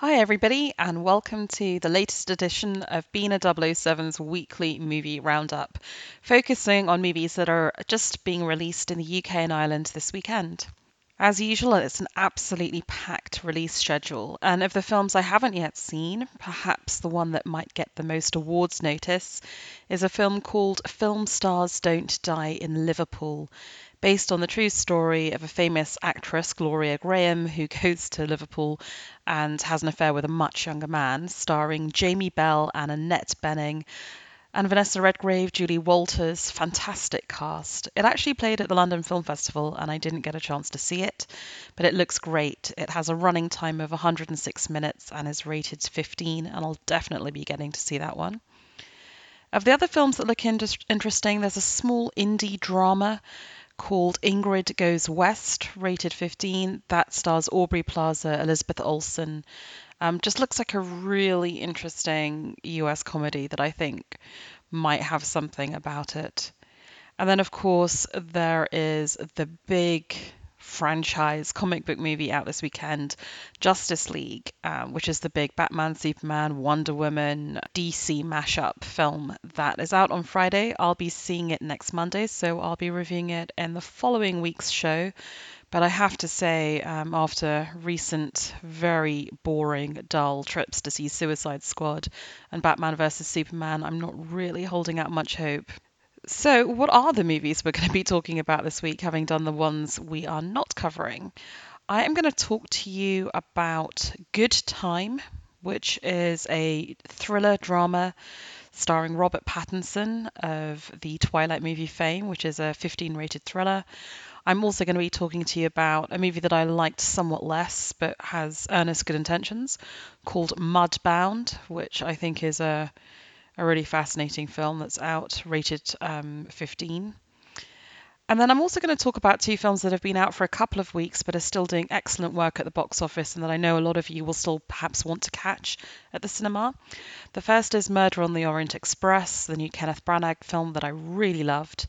Hi, everybody, and welcome to the latest edition of Bina 007's weekly movie roundup, focusing on movies that are just being released in the UK and Ireland this weekend. As usual, it's an absolutely packed release schedule, and of the films I haven't yet seen, perhaps the one that might get the most awards notice is a film called Film Stars Don't Die in Liverpool, based on the true story of a famous actress, Gloria Grahame, who goes to Liverpool and has an affair with a much younger man, starring Jamie Bell and Annette Bening and Vanessa Redgrave, Julie Walters, fantastic cast. It actually played at the London Film Festival and I didn't get a chance to see it, but it looks great. It has a running time of 106 minutes and is rated 15, and I'll definitely be getting to see that one. Of the other films that look in- interesting, there's a small indie drama called Ingrid Goes West, rated 15, that stars Aubrey Plaza, Elizabeth Olsen, um, just looks like a really interesting US comedy that I think might have something about it. And then, of course, there is the big franchise comic book movie out this weekend, Justice League, um, which is the big Batman, Superman, Wonder Woman, DC mashup film that is out on Friday. I'll be seeing it next Monday, so I'll be reviewing it in the following week's show. But I have to say, um, after recent very boring, dull trips to see Suicide Squad and Batman vs. Superman, I'm not really holding out much hope. So, what are the movies we're going to be talking about this week, having done the ones we are not covering? I am going to talk to you about Good Time, which is a thriller drama starring Robert Pattinson of the Twilight movie fame, which is a 15 rated thriller. I'm also going to be talking to you about a movie that I liked somewhat less but has earnest good intentions called Mudbound, which I think is a, a really fascinating film that's out, rated um, 15. And then I'm also going to talk about two films that have been out for a couple of weeks but are still doing excellent work at the box office and that I know a lot of you will still perhaps want to catch at the cinema. The first is Murder on the Orient Express, the new Kenneth Branagh film that I really loved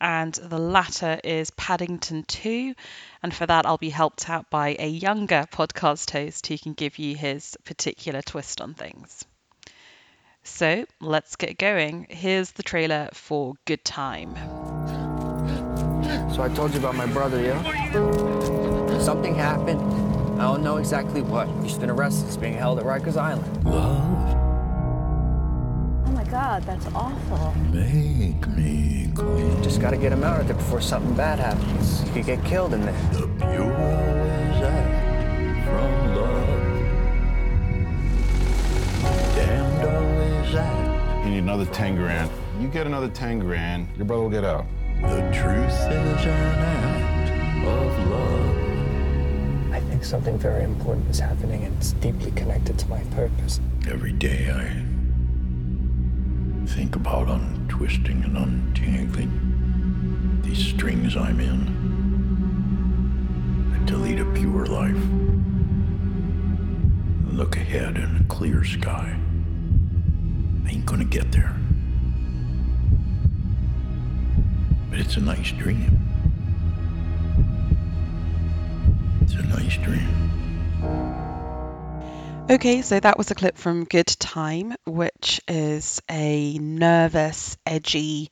and the latter is Paddington 2. And for that, I'll be helped out by a younger podcast host who can give you his particular twist on things. So let's get going. Here's the trailer for Good Time. So I told you about my brother, yeah? Something happened. I don't know exactly what. He's been arrested. He's being held at Rikers Island. Love Oh my God, that's awful. Make me clean. Just gotta get him out of there before something bad happens. He could get killed in there. The need another 10 grand. You get another 10 grand, your brother will get out. The truth is an act of love. I think something very important is happening and it's deeply connected to my purpose. Every day I think about untwisting and untangling these strings I'm in to lead a pure life. Look ahead in a clear sky. Ain't gonna get there. But it's a nice dream. It's a nice dream. Okay, so that was a clip from Good Time, which is a nervous, edgy,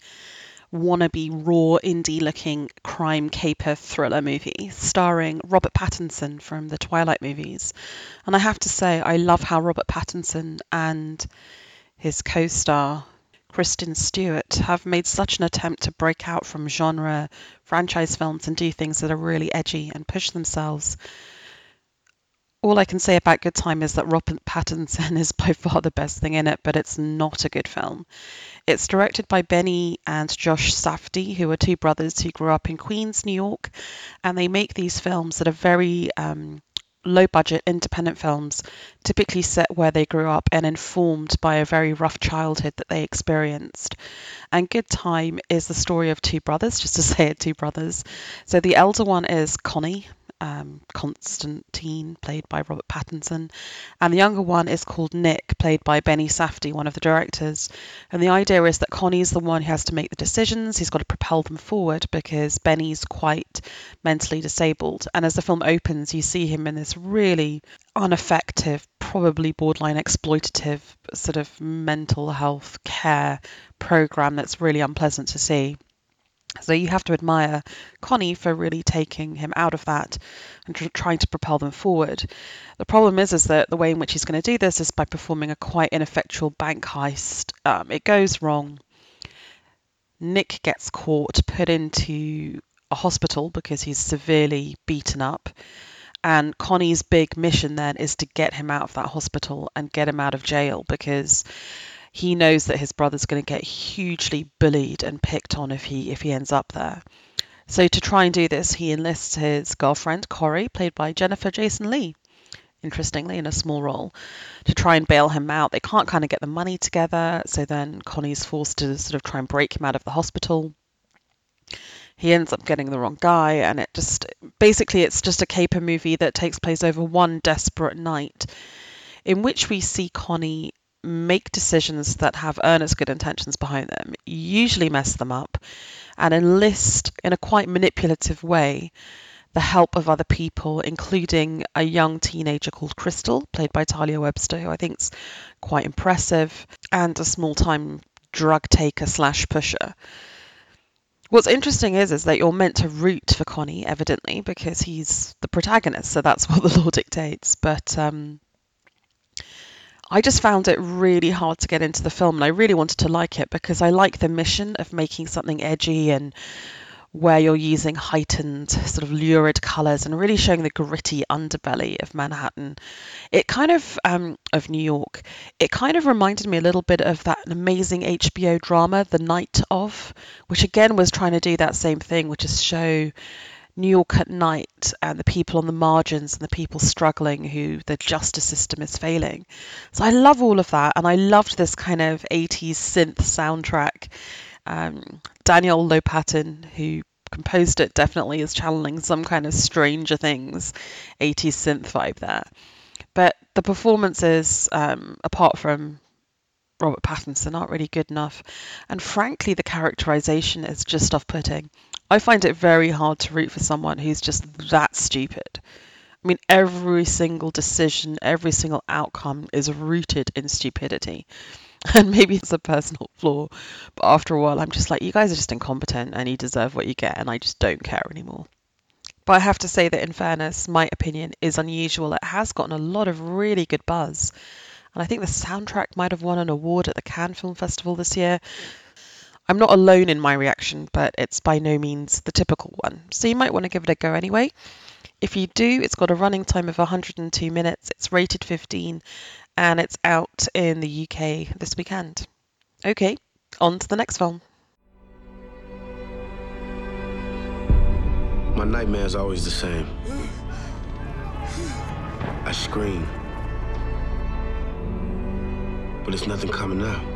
wannabe, raw, indie looking crime caper thriller movie starring Robert Pattinson from the Twilight movies. And I have to say, I love how Robert Pattinson and his co star Kristen Stewart have made such an attempt to break out from genre franchise films and do things that are really edgy and push themselves all I can say about Good Time is that Robert Pattinson is by far the best thing in it, but it's not a good film. It's directed by Benny and Josh Safdie, who are two brothers who grew up in Queens, New York, and they make these films that are very um, low budget independent films, typically set where they grew up and informed by a very rough childhood that they experienced. And Good Time is the story of two brothers, just to say it, two brothers. So the elder one is Connie, um, Constantine, played by Robert Pattinson, and the younger one is called Nick, played by Benny Safdie, one of the directors. And the idea is that Connie's the one who has to make the decisions. He's got to propel them forward because Benny's quite mentally disabled. And as the film opens, you see him in this really ineffective, probably borderline exploitative sort of mental health care program that's really unpleasant to see. So you have to admire Connie for really taking him out of that and tr- trying to propel them forward. The problem is, is that the way in which he's going to do this is by performing a quite ineffectual bank heist. Um, it goes wrong. Nick gets caught, put into a hospital because he's severely beaten up. And Connie's big mission then is to get him out of that hospital and get him out of jail because he knows that his brother's going to get hugely bullied and picked on if he if he ends up there. So to try and do this, he enlists his girlfriend Corey, played by Jennifer Jason Leigh, interestingly in a small role, to try and bail him out. They can't kind of get the money together, so then Connie's forced to sort of try and break him out of the hospital. He ends up getting the wrong guy, and it just basically it's just a caper movie that takes place over one desperate night, in which we see Connie make decisions that have earnest good intentions behind them, usually mess them up, and enlist in a quite manipulative way the help of other people, including a young teenager called Crystal, played by Taliah Webster, who I think is quite impressive, and a small time drug taker slash pusher. What's interesting is is that you're meant to root for Connie, evidently, because he's the protagonist, so that's what the law dictates. But um, I just found it really hard to get into the film, and I really wanted to like it because I like the mission of making something edgy and where you're using heightened, sort of lurid colours and really showing the gritty underbelly of Manhattan. It kind of, um, of New York, it kind of reminded me a little bit of that amazing HBO drama, The Night of, which again was trying to do that same thing, which is show New York at night and the people on the margins and the people struggling who the justice system is failing. So I love all of that, and I loved this kind of 80s synth soundtrack. Um, Daniel Lopatin, who composed it, definitely is channeling some kind of Stranger Things 80s synth vibe there. But the performances, um, apart from Robert Pattinson, aren't really good enough. And frankly, the characterization is just off putting. I find it very hard to root for someone who's just that stupid. I mean, every single decision, every single outcome is rooted in stupidity. And maybe it's a personal flaw, but after a while, I'm just like, you guys are just incompetent and you deserve what you get, and I just don't care anymore. But I have to say that, in fairness, my opinion is unusual. It has gotten a lot of really good buzz. And I think the soundtrack might have won an award at the Cannes Film Festival this year. I'm not alone in my reaction, but it's by no means the typical one. So you might want to give it a go anyway. If you do, it's got a running time of 102 minutes, it's rated 15, and it's out in the UK this weekend. Okay, on to the next film. My nightmare is always the same. I scream. But it's nothing coming out.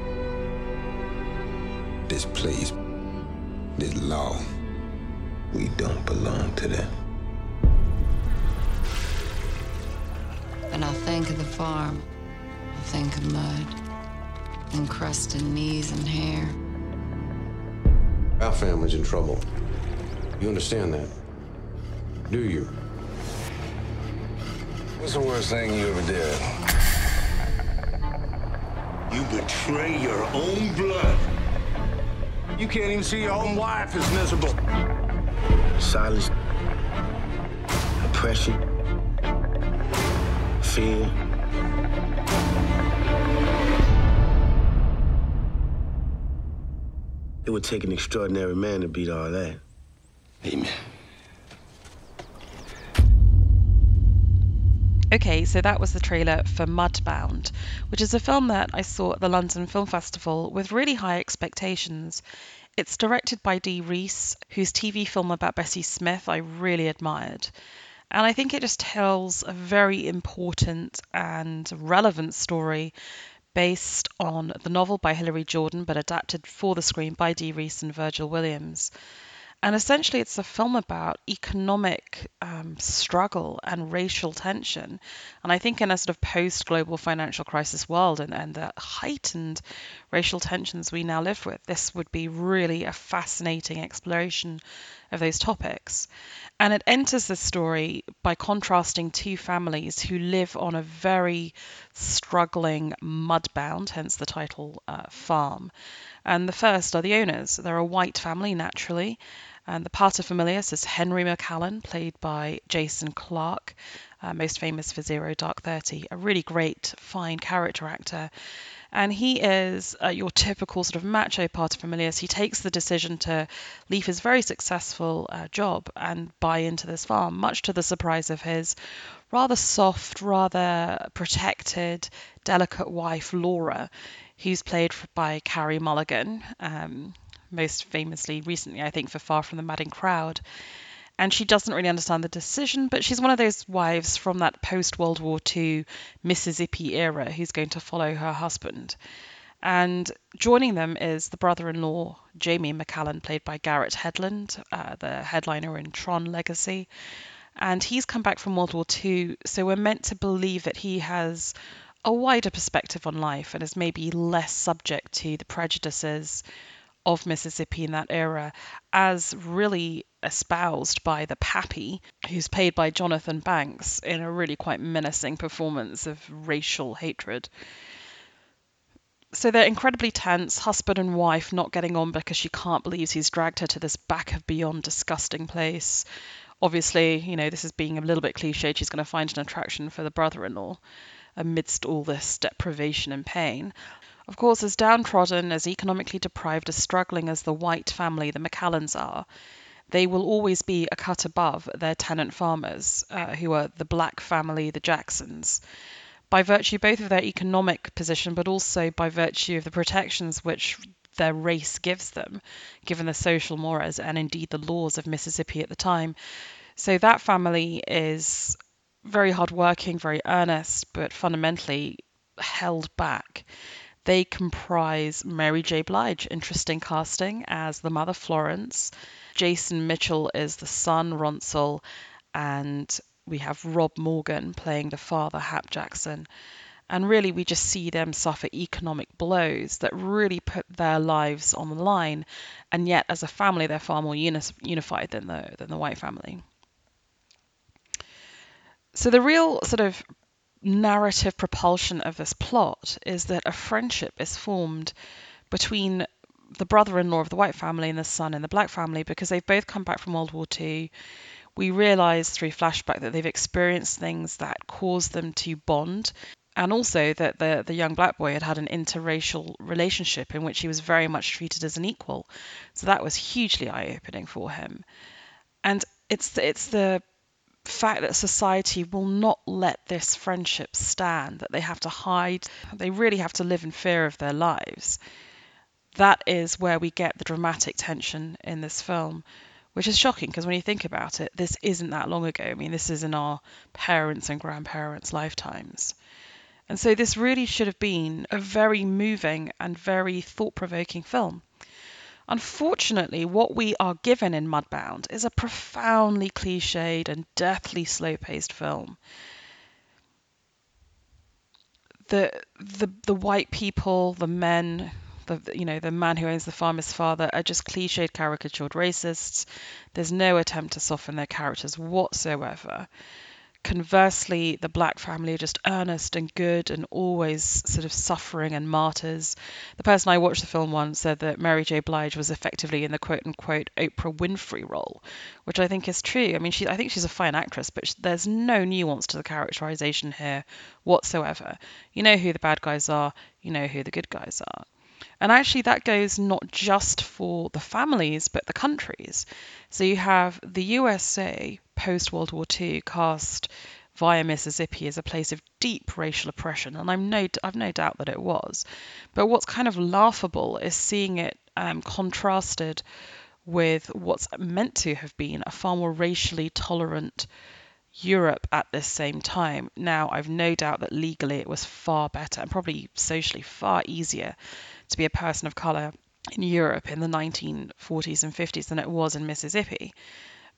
This place, this law, we don't belong to them. When I think of the farm, I think of mud, and encrusted knees and hair. Our family's in trouble. You understand that? Do you? What's the worst thing you ever did? You betray your own blood. You can't even see your own wife is miserable. Silence, oppression, fear. It would take an extraordinary man to beat all that. Amen. Okay, so that was the trailer for Mudbound, which is a film that I saw at the London Film Festival with really high expectations. It's directed by Dee Rees, whose TV film about Bessie Smith I really admired. And I think it just tells a very important and relevant story based on the novel by Hilary Jordan, but adapted for the screen by Dee Rees and Virgil Williams. And essentially, it's a film about economic um, struggle and racial tension. And I think in a sort of post global financial crisis world and, and the heightened racial tensions we now live with, this would be really a fascinating exploration of those topics. And it enters the story by contrasting two families who live on a very struggling, mudbound, hence the title, uh, farm. And the first are the owners. They're a white family, naturally. And the paterfamilias is Henry McAllan, played by Jason Clarke, uh, most famous for Zero Dark Thirty, a really great, fine character actor. And he is uh, your typical sort of macho paterfamilias. He takes the decision to leave his very successful uh, job and buy into this farm, much to the surprise of his rather soft, rather protected, delicate wife, Laura, who's played by Carey Mulligan, um, most famously recently, I think, for Far From the Madding Crowd. And she doesn't really understand the decision, but she's one of those wives from that post World War II Mississippi era who's going to follow her husband. And joining them is the brother in law, Jamie McAllan, played by Garrett Hedlund, uh, the headliner in Tron Legacy. And he's come back from World War II, so we're meant to believe that he has a wider perspective on life and is maybe less subject to the prejudices of Mississippi in that era, as really espoused by the Pappy, who's played by Jonathan Banks in a really quite menacing performance of racial hatred. So they're incredibly tense, husband and wife not getting on because she can't believe he's dragged her to this back of beyond disgusting place. Obviously, you know, this is being a little bit cliched, she's going to find an attraction for the brother in law amidst all this deprivation and pain. Of course, as downtrodden, as economically deprived, as struggling as the white family, the McAllans are, they will always be a cut above their tenant farmers, uh, who are the black family, the Jacksons, by virtue both of their economic position, but also by virtue of the protections which their race gives them, given the social mores and indeed the laws of Mississippi at the time. So that family is very hardworking, very earnest, but fundamentally held back. They comprise Mary J. Blige, interesting casting, as the mother Florence. Jason Mitchell is the son Ronsel, and we have Rob Morgan playing the father Hap Jackson. And really, we just see them suffer economic blows that really put their lives on the line. And yet, as a family, they're far more unified than the than the white family. So the real sort of narrative propulsion of this plot is that a friendship is formed between the brother-in-law of the white family and the son in the black family because they've both come back from World War II. We realise through flashback that they've experienced things that caused them to bond, and also that the the young black boy had had an interracial relationship in which he was very much treated as an equal. So that was hugely eye-opening for him. And it's it's the fact that society will not let this friendship stand, that they have to hide, they really have to live in fear of their lives. That is where we get the dramatic tension in this film, which is shocking because when you think about it, this isn't that long ago. I mean, this is in our parents' and grandparents' lifetimes. And so this really should have been a very moving and very thought provoking film. Unfortunately, what we are given in Mudbound is a profoundly cliched and deathly slow paced film. The, the, the white people, the men, the you know the man who owns the farm, his father, are just cliched, caricatured racists. There's no attempt to soften their characters whatsoever. Conversely, the black family are just earnest and good and always sort of suffering and martyrs. The person I watched the film on said that Mary J. Blige was effectively in the quote unquote Oprah Winfrey role, which I think is true. I mean, she, I think she's a fine actress, but there's no nuance to the characterization here whatsoever. You know who the bad guys are, you know who the good guys are. And actually, that goes not just for the families, but the countries. So you have the USA post World War II cast via Mississippi as a place of deep racial oppression, and I'm no, I've no doubt that it was. But what's kind of laughable is seeing it um, contrasted with what's meant to have been a far more racially tolerant Europe at this same time. Now, I've no doubt that legally it was far better and probably socially far easier to be a person of colour in Europe in the 1940s and 50s than it was in Mississippi.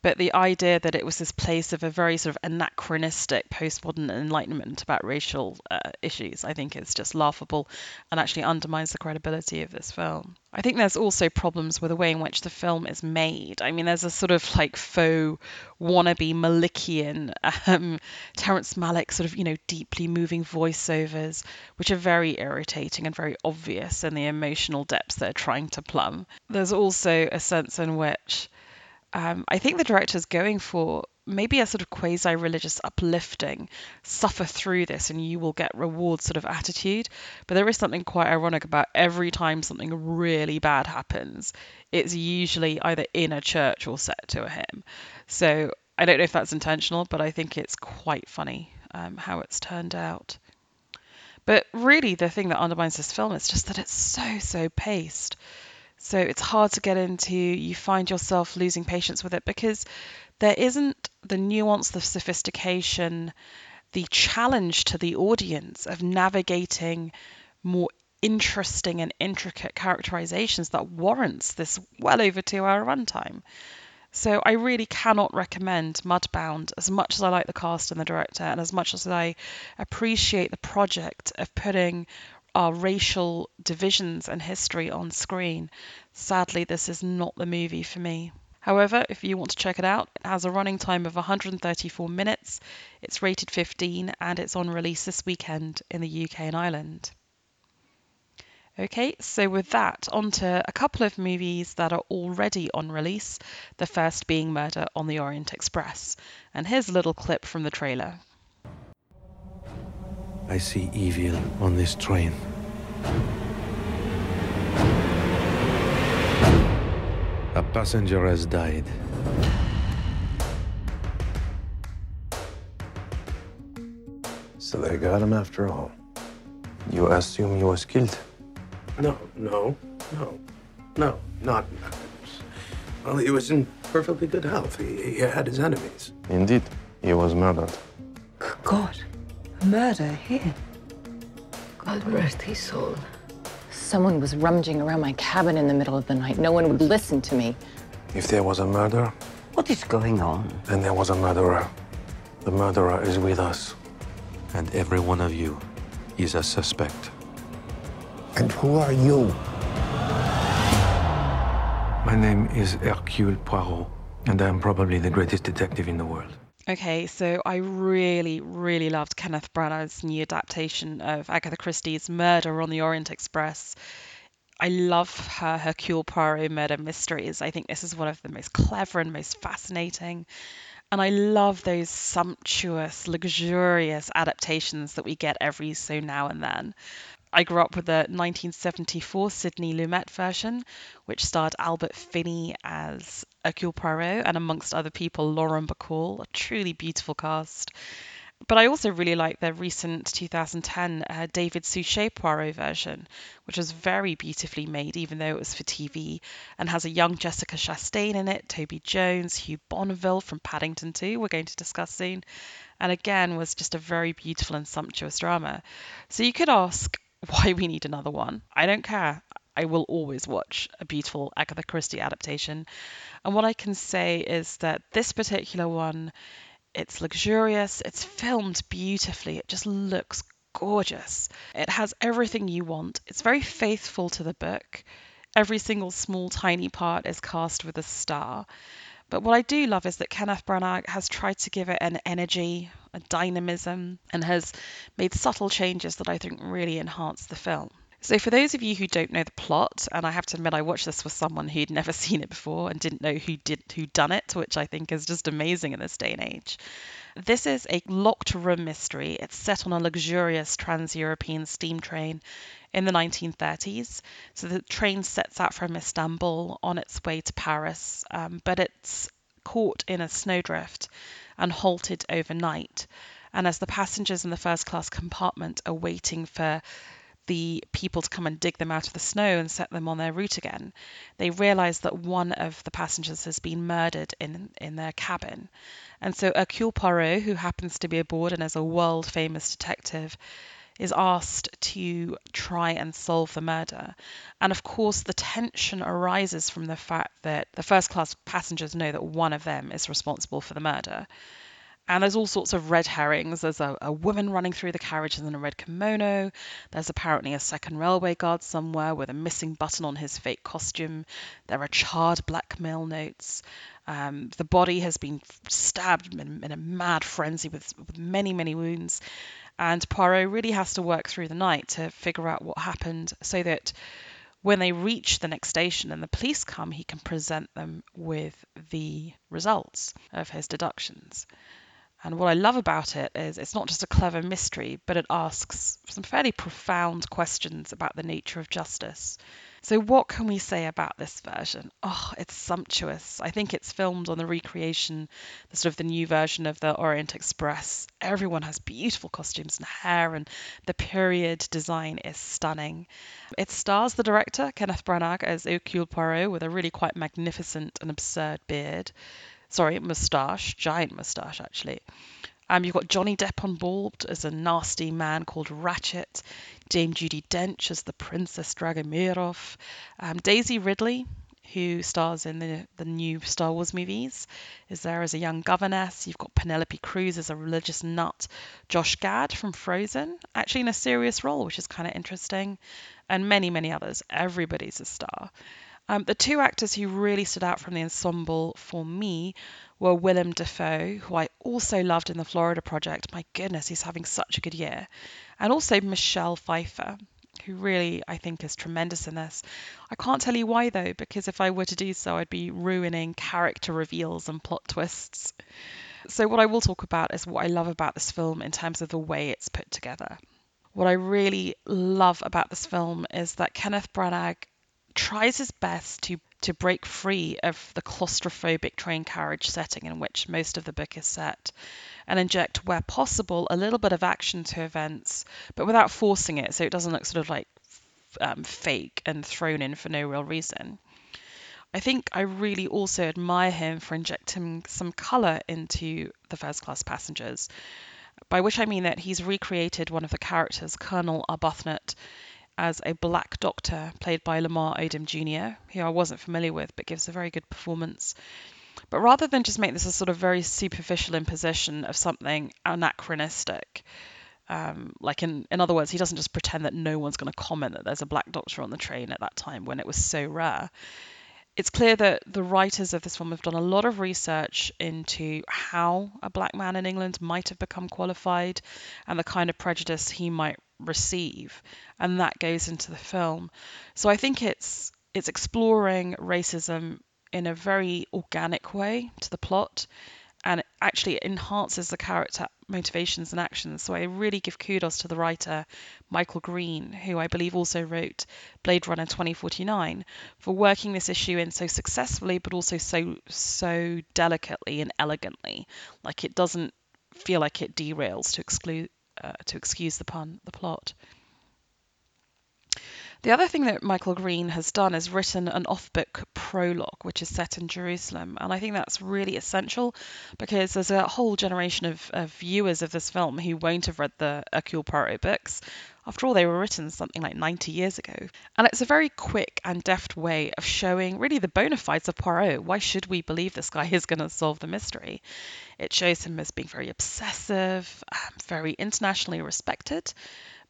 But the idea that it was this place of a very sort of anachronistic postmodern enlightenment about racial uh, issues, I think is just laughable and actually undermines the credibility of this film. I think there's also problems with the way in which the film is made. I mean, there's a sort of like faux wannabe Malickian, um, Terrence Malick sort of, you know, deeply moving voiceovers, which are very irritating and very obvious in the emotional depths they're trying to plumb. There's also a sense in which um, I think the director's going for maybe a sort of quasi religious uplifting, suffer through this and you will get reward sort of attitude. But there is something quite ironic about every time something really bad happens, it's usually either in a church or set to a hymn. So I don't know if that's intentional, but I think it's quite funny um, how it's turned out. But really, the thing that undermines this film is just that it's so, so paced. So it's hard to get into. You find yourself losing patience with it because there isn't the nuance, the sophistication, the challenge to the audience of navigating more interesting and intricate characterizations that warrants this well over two hour runtime. So I really cannot recommend Mudbound as much as I like the cast and the director, and as much as I appreciate the project of putting our racial divisions and history on screen. Sadly, this is not the movie for me. However, if you want to check it out, it has a running time of 134 minutes, it's rated 15, and it's on release this weekend in the UK and Ireland. Okay, so with that, on to a couple of movies that are already on release, the first being Murder on the Orient Express. And here's a little clip from the trailer. I see evil on this train. A passenger has died. So they got him after all. You assume he was killed? No, no, no, no, not. Well, he was in perfectly good health. He, he had his enemies. Indeed, he was murdered. God, murder here. God rest his soul. Someone was rummaging around my cabin in the middle of the night. No one would listen to me. If there was a murder, What is going on? then there was a murderer. The murderer is with us. And every one of you is a suspect. And who are you? My name is Hercule Poirot, and I am probably the greatest detective in the world. Okay, so I really, really loved Kenneth Branagh's new adaptation of Agatha Christie's Murder on the Orient Express. I love her Hercule Poirot murder mysteries. I think this is one of the most clever and most fascinating. And I love those sumptuous, luxurious adaptations that we get every so now and then. I grew up with the 1974 Sidney Lumet version, which starred Albert Finney as Hercule Poirot and, amongst other people, Lauren Bacall, a truly beautiful cast. But I also really like the recent 2010 uh, David Suchet Poirot version, which was very beautifully made, even though it was for TV, and has a young Jessica Chastain in it, Toby Jones, Hugh Bonneville from Paddington 2, we're going to discuss soon, and again was just a very beautiful and sumptuous drama. So you could ask why we need another one. I don't care. I will always watch a beautiful Agatha Christie adaptation. And what I can say is that this particular one it's luxurious, it's filmed beautifully, it just looks gorgeous. It has everything you want. It's very faithful to the book. Every single small, tiny part is cast with a star. But what I do love is that Kenneth Branagh has tried to give it an energy, a dynamism, and has made subtle changes that I think really enhance the film. So, for those of you who don't know the plot, and I have to admit I watched this with someone who'd never seen it before and didn't know who did who done it, which I think is just amazing in this day and age. This is a locked room mystery. It's set on a luxurious trans-European steam train in the 1930s. So the train sets out from Istanbul on its way to Paris, um, but it's caught in a snowdrift and halted overnight. And as the passengers in the first class compartment are waiting for the people to come and dig them out of the snow and set them on their route again, they realize that one of the passengers has been murdered in, in their cabin. And so Hercule Poirot, who happens to be aboard and is a world famous detective, is asked to try and solve the murder. And of course, the tension arises from the fact that the first class passengers know that one of them is responsible for the murder. And there's all sorts of red herrings. There's a, a woman running through the carriage in a red kimono. There's apparently a second railway guard somewhere with a missing button on his fake costume. There are charred blackmail notes. Um, the body has been stabbed in, in a mad frenzy with, with many, many wounds. And Poirot really has to work through the night to figure out what happened so that when they reach the next station and the police come, he can present them with the results of his deductions. And what I love about it is it's not just a clever mystery, but it asks some fairly profound questions about the nature of justice. So, what can we say about this version? Oh, it's sumptuous. I think it's filmed on the recreation, the sort of the new version of the Orient Express. Everyone has beautiful costumes and hair, and the period design is stunning. It stars the director, Kenneth Branagh, as Hercule Poirot with a really quite magnificent and absurd beard sorry, moustache, giant moustache actually. Um, you've got Johnny Depp on board as a nasty man called Ratchet, Dame Judi Dench as the Princess Dragomiroff, um, Daisy Ridley, who stars in the, the new Star Wars movies, is there as a young governess. You've got Penelope Cruz as a religious nut, Josh Gad from Frozen, actually in a serious role, which is kind of interesting, and many, many others. Everybody's a star. Um, the two actors who really stood out from the ensemble for me were Willem Dafoe, who I also loved in the Florida Project. My goodness, he's having such a good year. And also Michelle Pfeiffer, who really I think is tremendous in this. I can't tell you why though, because if I were to do so, I'd be ruining character reveals and plot twists. So, what I will talk about is what I love about this film in terms of the way it's put together. What I really love about this film is that Kenneth Branagh tries his best to to break free of the claustrophobic train carriage setting in which most of the book is set and inject where possible a little bit of action to events but without forcing it so it doesn't look sort of like um, fake and thrown in for no real reason. I think I really also admire him for injecting some colour into the first class passengers, by which I mean that he's recreated one of the characters, Colonel Arbuthnot, as a black doctor played by Lamar Odom Jr., who I wasn't familiar with but gives a very good performance. But rather than just make this a sort of very superficial imposition of something anachronistic, um, like in, in other words, he doesn't just pretend that no one's going to comment that there's a black doctor on the train at that time when it was so rare. It's clear that the writers of this film have done a lot of research into how a black man in England might have become qualified and the kind of prejudice he might receive, and that goes into the film. So I think it's it's exploring racism in a very organic way to the plot and it actually enhances the character motivations and actions. So I really give kudos to the writer Michael Green, who I believe also wrote Blade Runner 2049, for working this issue in so successfully, but also so so delicately and elegantly. Like it doesn't feel like it derails to exclude uh, to excuse the pun, the plot. The other thing that Michael Green has done is written an off book prologue, which is set in Jerusalem. And I think that's really essential because there's a whole generation of, of viewers of this film who won't have read the Hercule Poirot books. After all, they were written something like 90 years ago. And it's a very quick and deft way of showing really the bona fides of Poirot. Why should we believe this guy is going to solve the mystery? It shows him as being very obsessive, um, very internationally respected,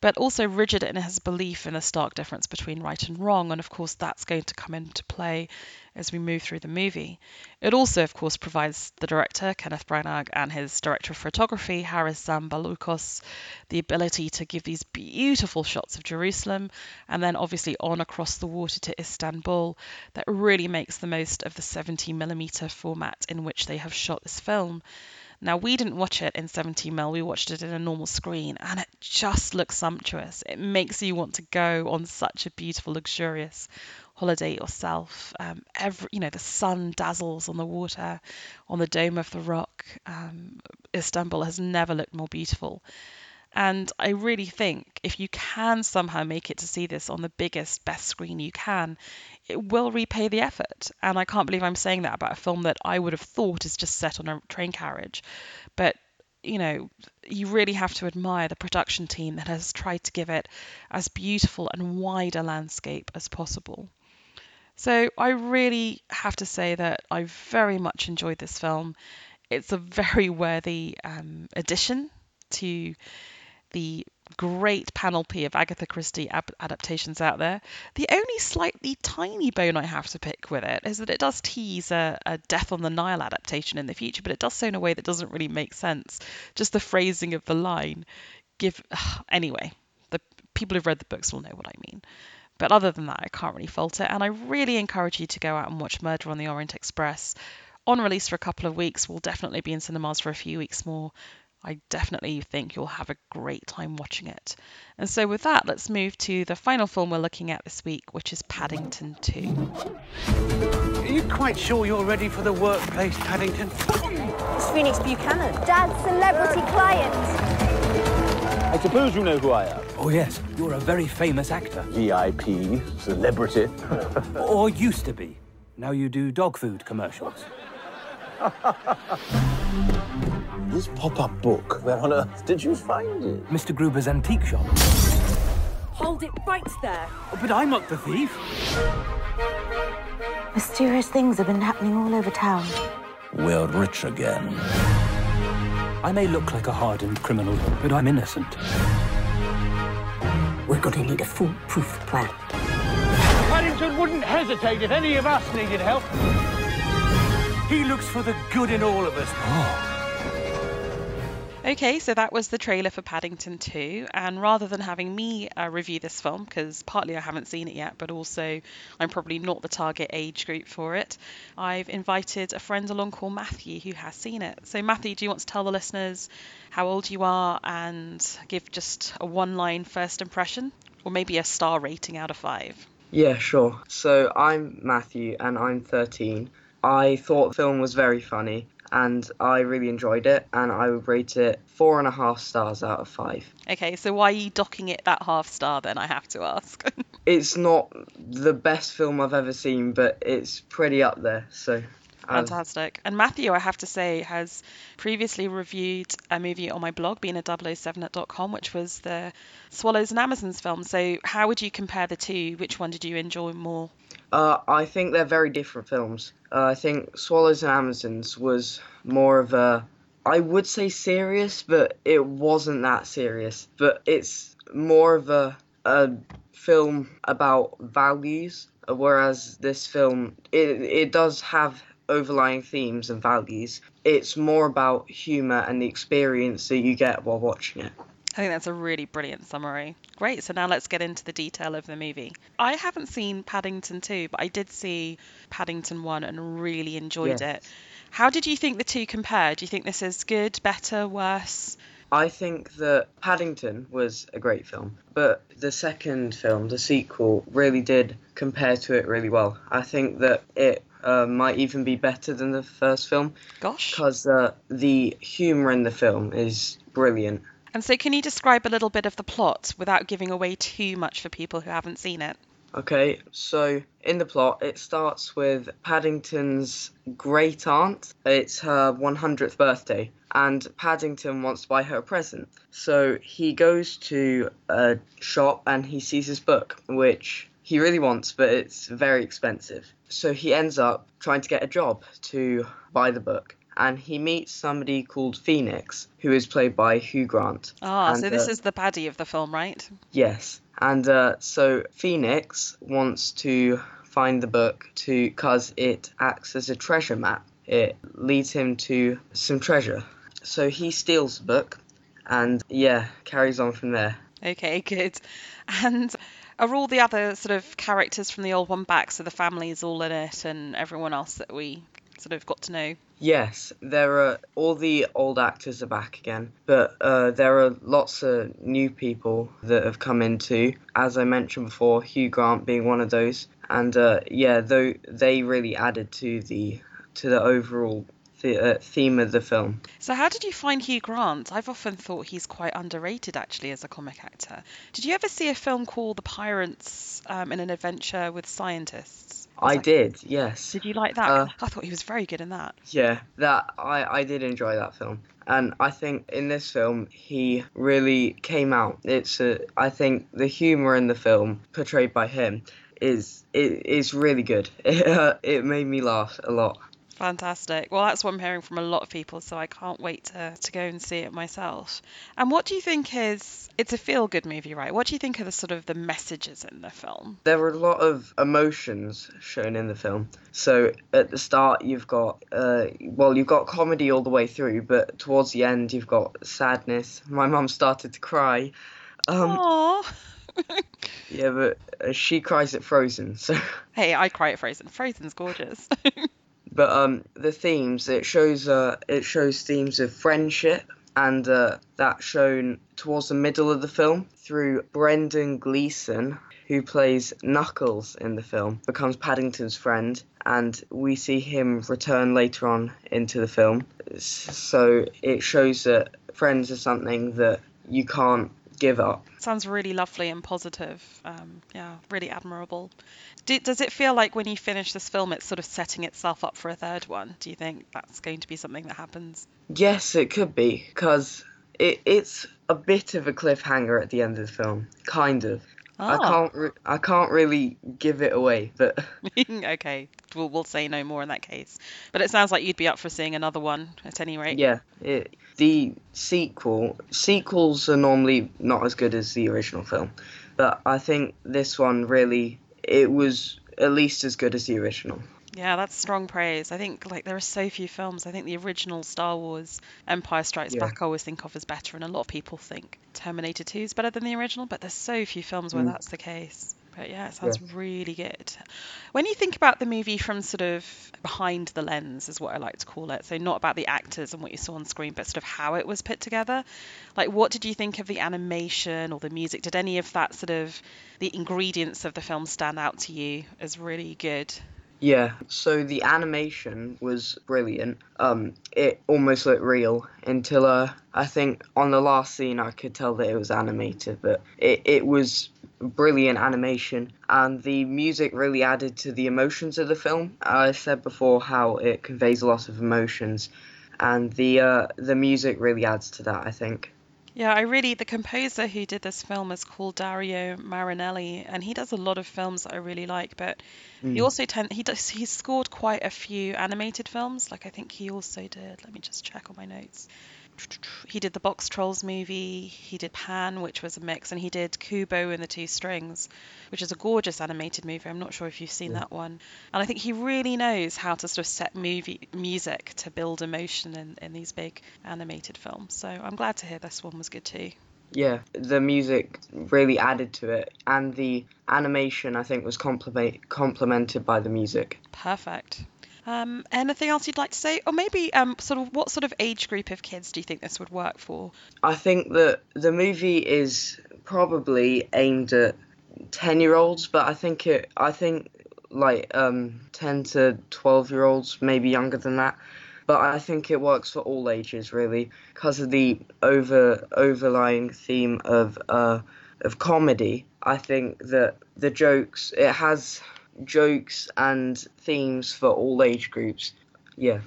but also rigid in his belief in the stark difference between right and wrong. And of course, that's going to come into play as we move through the movie. It also, of course, provides the director, Kenneth Branagh, and his director of photography, Haris Zambarloukos, the ability to give these beautiful shots of Jerusalem and then obviously on across the water to Istanbul that really makes the most of the 70mm format in which they have shot this film. Now, we didn't watch it in 17mm, we watched it in a normal screen, and it just looks sumptuous. It makes you want to go on such a beautiful, luxurious holiday yourself. Um, every, you know, the sun dazzles on the water, on the dome of the rock. Um, Istanbul has never looked more beautiful. And I really think if you can somehow make it to see this on the biggest, best screen you can, it will repay the effort. And I can't believe I'm saying that about a film that I would have thought is just set on a train carriage. But you know, you really have to admire the production team that has tried to give it as beautiful and wide a landscape as possible. So I really have to say that I very much enjoyed this film. It's a very worthy um, addition to the great panoply of Agatha Christie ab- adaptations out there. The only slightly tiny bone I have to pick with it is that it does tease a, a, Death on the Nile adaptation in the future, but it does so in a way that doesn't really make sense. Just the phrasing of the line give anyway. The people who've read the books will know what I mean. But other than that, I can't really fault it, and I really encourage you to go out and watch Murder on the Orient Express. On release for a couple of weeks, will definitely be in cinemas for a few weeks more. I definitely think you'll have a great time watching it. And so, with that, let's move to the final film we're looking at this week, which is Paddington 2. Are you quite sure you're ready for the workplace, Paddington? It's Phoenix Buchanan, Dad's celebrity client. I suppose you know who I am. Oh, yes. You're a very famous actor. VIP, celebrity. or used to be. Now you do dog food commercials. This pop-up book, where on earth did you find it? Mr. Gruber's antique shop. Hold it right there. Oh, but I'm not the thief. Mysterious things have been happening all over town. We're rich again. I may look like a hardened criminal, but I'm innocent. We're going to need a foolproof plan. Paddington wouldn't hesitate if any of us needed help. He looks for the good in all of us. Oh. Okay, so that was the trailer for Paddington 2. And rather than having me uh, review this film, because partly I haven't seen it yet, but also I'm probably not the target age group for it, I've invited a friend along called Matthew who has seen it. So, Matthew, do you want to tell the listeners how old you are and give just a one line first impression? Or maybe a star rating out of five? Yeah, sure. So, I'm Matthew and I'm 13. I thought the film was very funny and I really enjoyed it, and I would rate it four and a half stars out of five. Okay, so why are you docking it that half star then? I have to ask. it's not the best film I've ever seen, but it's pretty up there. So. Um, Fantastic. And Matthew, I have to say, has previously reviewed a movie on my blog, Bina 007.com, which was the Swallows and Amazons film. So, how would you compare the two? Which one did you enjoy more? Uh, I think they're very different films. Uh, I think Swallows and Amazons was more of a, I would say serious, but it wasn't that serious. But it's more of a, a film about values, whereas this film, it, it does have overlying themes and values. It's more about humour and the experience that you get while watching it. I think that's a really brilliant summary. Great, so now let's get into the detail of the movie. I haven't seen Paddington 2, but I did see Paddington 1 and really enjoyed yes. it. How did you think the two compare? Do you think this is good, better, worse? I think that Paddington was a great film, but the second film, the sequel, really did compare to it really well. I think that it uh, might even be better than the first film. Gosh. Because uh, the humour in the film is brilliant. And so, can you describe a little bit of the plot without giving away too much for people who haven't seen it? Okay, so in the plot, it starts with Paddington's great aunt. It's her 100th birthday, and Paddington wants to buy her a present. So he goes to a shop and he sees his book, which he really wants, but it's very expensive. So he ends up trying to get a job to buy the book and he meets somebody called Phoenix, who is played by Hugh Grant. Ah, and, so this uh, is the baddie of the film, right? Yes, and uh, so Phoenix wants to find the book to because it acts as a treasure map. It leads him to some treasure. So he steals the book, and yeah, carries on from there. Okay, good. And are all the other sort of characters from the old one back? So the family's all in it, and everyone else that we sort of got to know. Yes, there are all the old actors are back again, but uh, there are lots of new people that have come into. As I mentioned before, Hugh Grant being one of those, and uh, yeah, though they really added to the to the overall the uh, theme of the film. So, how did you find Hugh Grant? I've often thought he's quite underrated actually as a comic actor. Did you ever see a film called The Pirates um, in an Adventure with Scientists? I did, yes. Did you like that? Uh, I thought he was very good in that. Yeah, that I I did enjoy that film, and I think in this film he really came out. It's a, I think the humor in the film portrayed by him is it is really good. It, uh, it made me laugh a lot. Fantastic. Well, that's what I'm hearing from a lot of people, so I can't wait to, to go and see it myself. And what do you think is it's a feel good movie, right? What do you think are the sort of the messages in the film? There were a lot of emotions shown in the film. So at the start you've got uh, well you've got comedy all the way through, but towards the end you've got sadness. My mum started to cry. Um, Aww. yeah, but uh, she cries at Frozen, so. Hey, I cry at Frozen. Frozen's gorgeous. but um, the themes it shows uh, it shows themes of friendship, and uh, that's shown towards the middle of the film through Brendan Gleeson, who plays Knuckles in the film, becomes Paddington's friend, and we see him return later on into the film. So it shows that friends are something that you can't give up. Sounds really lovely and positive. Um, yeah, really admirable. Do, does it feel like when you finish this film, it's sort of setting itself up for a third one? Do you think that's going to be something that happens? Yes, it could be, because it, it's a bit of a cliffhanger at the end of the film, kind of. I Ah. can't re- I can't really give it away, but okay, we'll, we'll say no more in that case. But it sounds like you'd be up for seeing another one at any rate. yeah, it, the sequel sequels are normally not as good as the original film, but I think this one really it was at least as good as the original. Yeah, that's strong praise. I think like there are so few films. I think the original Star Wars Empire Strikes Yeah. Back I always think of as better, and a lot of people think Terminator 2 is better than the original, but there's so few films where Mm. that's the case. But yeah, it sounds really good. When you think about the movie from sort of behind the lens, is what I like to call it. So not about the actors and what you saw on screen, but sort of how it was put together. Like, what did you think of the animation or the music? Did any of that sort of the ingredients of the film stand out to you as really good? Yeah, so the animation was brilliant. Um, it almost looked real until uh, I think on the last scene I could tell that it was animated, but it, it was brilliant animation and the music really added to the emotions of the film. I said before how it conveys a lot of emotions, and the uh, the music really adds to that. I think. Yeah, I really the composer who did this film is called Dario Marianelli, and he does a lot of films that I really like. But he Mm. also tend he does he's scored quite a few animated films. Like I think he also did. Let me just check on my notes. He did the Box Trolls movie. He did Pan, which was a mix, and he did Kubo and the Two Strings, which is a gorgeous animated movie. I'm not sure if you've seen that one. And I think he really knows how to sort of set movie music to build emotion in, in these big animated films. So I'm glad to hear this one was good too. Yeah, the music really added to it, and the animation I think was compliment complemented by the music. Perfect. Um, anything else you'd like to say, or maybe um, sort of what sort of age group of kids do you think this would work for? I think that the movie is probably aimed at ten year olds, but I think it I think like um ten to twelve year olds, maybe younger than that. But I think it works for all ages really, because of the over overlying theme of uh of comedy. I think that the jokes it has jokes and themes for all age groups. Yeah.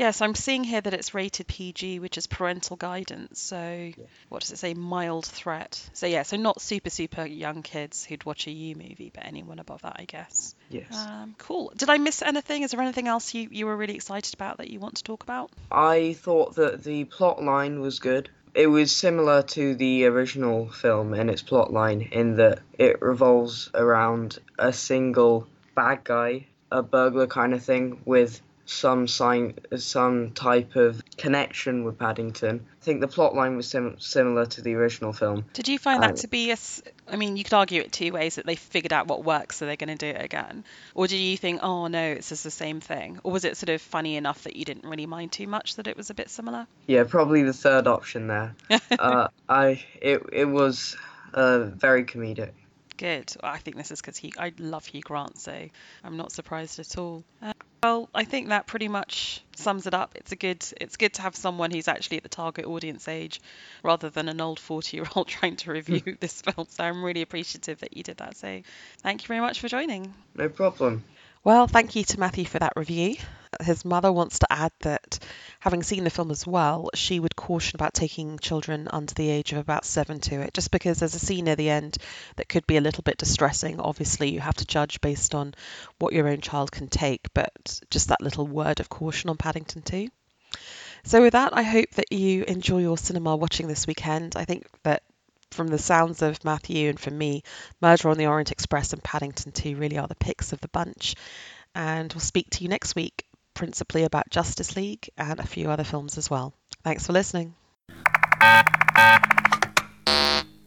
Yes, I'm seeing here that it's rated PG, which is parental guidance. So, what does it say? Mild threat. So, yeah, so not super, super young kids who'd watch a U movie, but anyone above that, I guess. Yes. Um, cool. Did I miss anything? Is there anything else you, you were really excited about that you want to talk about? I thought that the plot line was good. It was similar to the original film in its plotline in that it revolves around a single bad guy, a burglar kind of thing with some sign some type of connection with Paddington. I think the plot line was sim- similar to the original film. Did you find that Um, to be a I mean, you could argue it two ways that they figured out what works, so they're going to do it again. Or did you think, oh no, it's just the same thing? Or was it sort of funny enough that you didn't really mind too much that it was a bit similar? Yeah, probably the third option there. uh, I it it was uh, very comedic. Good. I think this is because he, I love Hugh Grant, so I'm not surprised at all. Uh, Well, I think that pretty much sums it up. It's a good it's good to have someone who's actually at the target audience age rather than an old 40-year-old trying to hmm. review this film. So I'm really appreciative that you did that. So thank you very much for joining. No problem. Well, thank you to Matthew for that review. His mother wants to add that, having seen the film as well, she would caution about taking children under the age of about seven to it, just because there's a scene near the end that could be a little bit distressing. Obviously, you have to judge based on what your own child can take, but just that little word of caution on Paddington 2. So, with that, I hope that you enjoy your cinema watching this weekend. I think that from the sounds of Matthew and from me, Murder on the Orient Express and Paddington 2 really are the picks of the bunch. And we'll speak to you next week, principally about Justice League and a few other films as well. Thanks for listening.